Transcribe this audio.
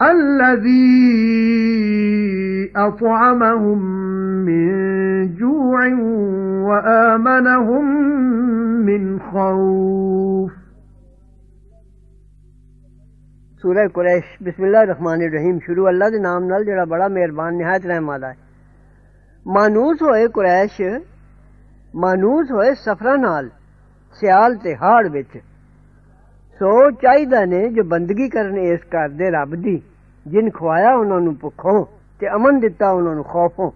الذي أطعمهم من جوع وآمنهم من خوف. سورہ قریش، بسم اللہ الرحمن الرحیم، شروع اللہ دے نام نال جڑا بڑا مہربان نہایت رحم والا ہے۔ مانوس ہوئے قریش، مانوس ہوئے سفراں نال، سیال تے ہاڑ وچ۔ سو چاہیدا نے جو بندگی کرنے اس گھر دے رب دی۔ ਜਿਨ ਖਵਾਇਆ ਉਹਨਾਂ ਨੂੰ ਭੁੱਖੋਂ ਤੇ ਅਮਨ ਦਿੱਤਾ ਉਹਨਾਂ ਨੂੰ ਖੌਫੋਂ।